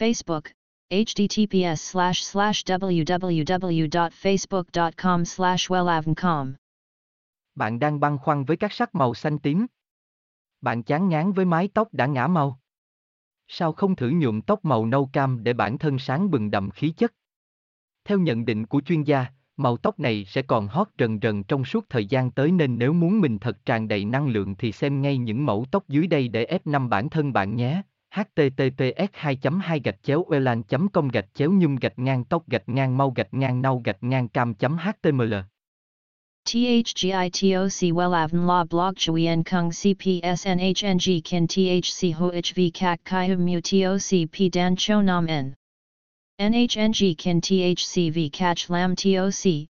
Facebook, https slash slash www.facebook.com slash wellavncom. Bạn đang băn khoăn với các sắc màu xanh tím. Bạn chán ngán với mái tóc đã ngã màu. Sao không thử nhuộm tóc màu nâu cam để bản thân sáng bừng đậm khí chất? Theo nhận định của chuyên gia, màu tóc này sẽ còn hot rần rần trong suốt thời gian tới nên nếu muốn mình thật tràn đầy năng lượng thì xem ngay những mẫu tóc dưới đây để ép năm bản thân bạn nhé https 2 2 gạch chéo elan com gạch chéo nhung gạch ngang tóc gạch ngang mau gạch ngang nau gạch ngang cam html THGITOC WELAVN La Blog Chuyen Kung CPSNHNG Kin THC HOHV Kak Kai Mu TOC P Dan Cho Nam N NHNG Kin THC V CACH Lam TOC